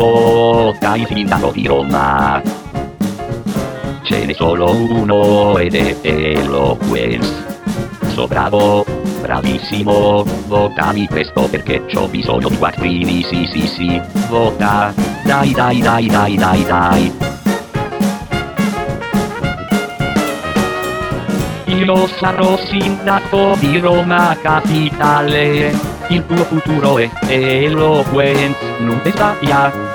vodka il sindaco di Roma. Ce n'è solo uno ed è Eloquence. So bravo, bravissimo, votami presto perché ho bisogno di quattrini, sì sì sì, vota, dai dai dai dai dai dai. Io sarò sindaco di Roma capitale, il tuo futuro è Eloquence, non te sappia,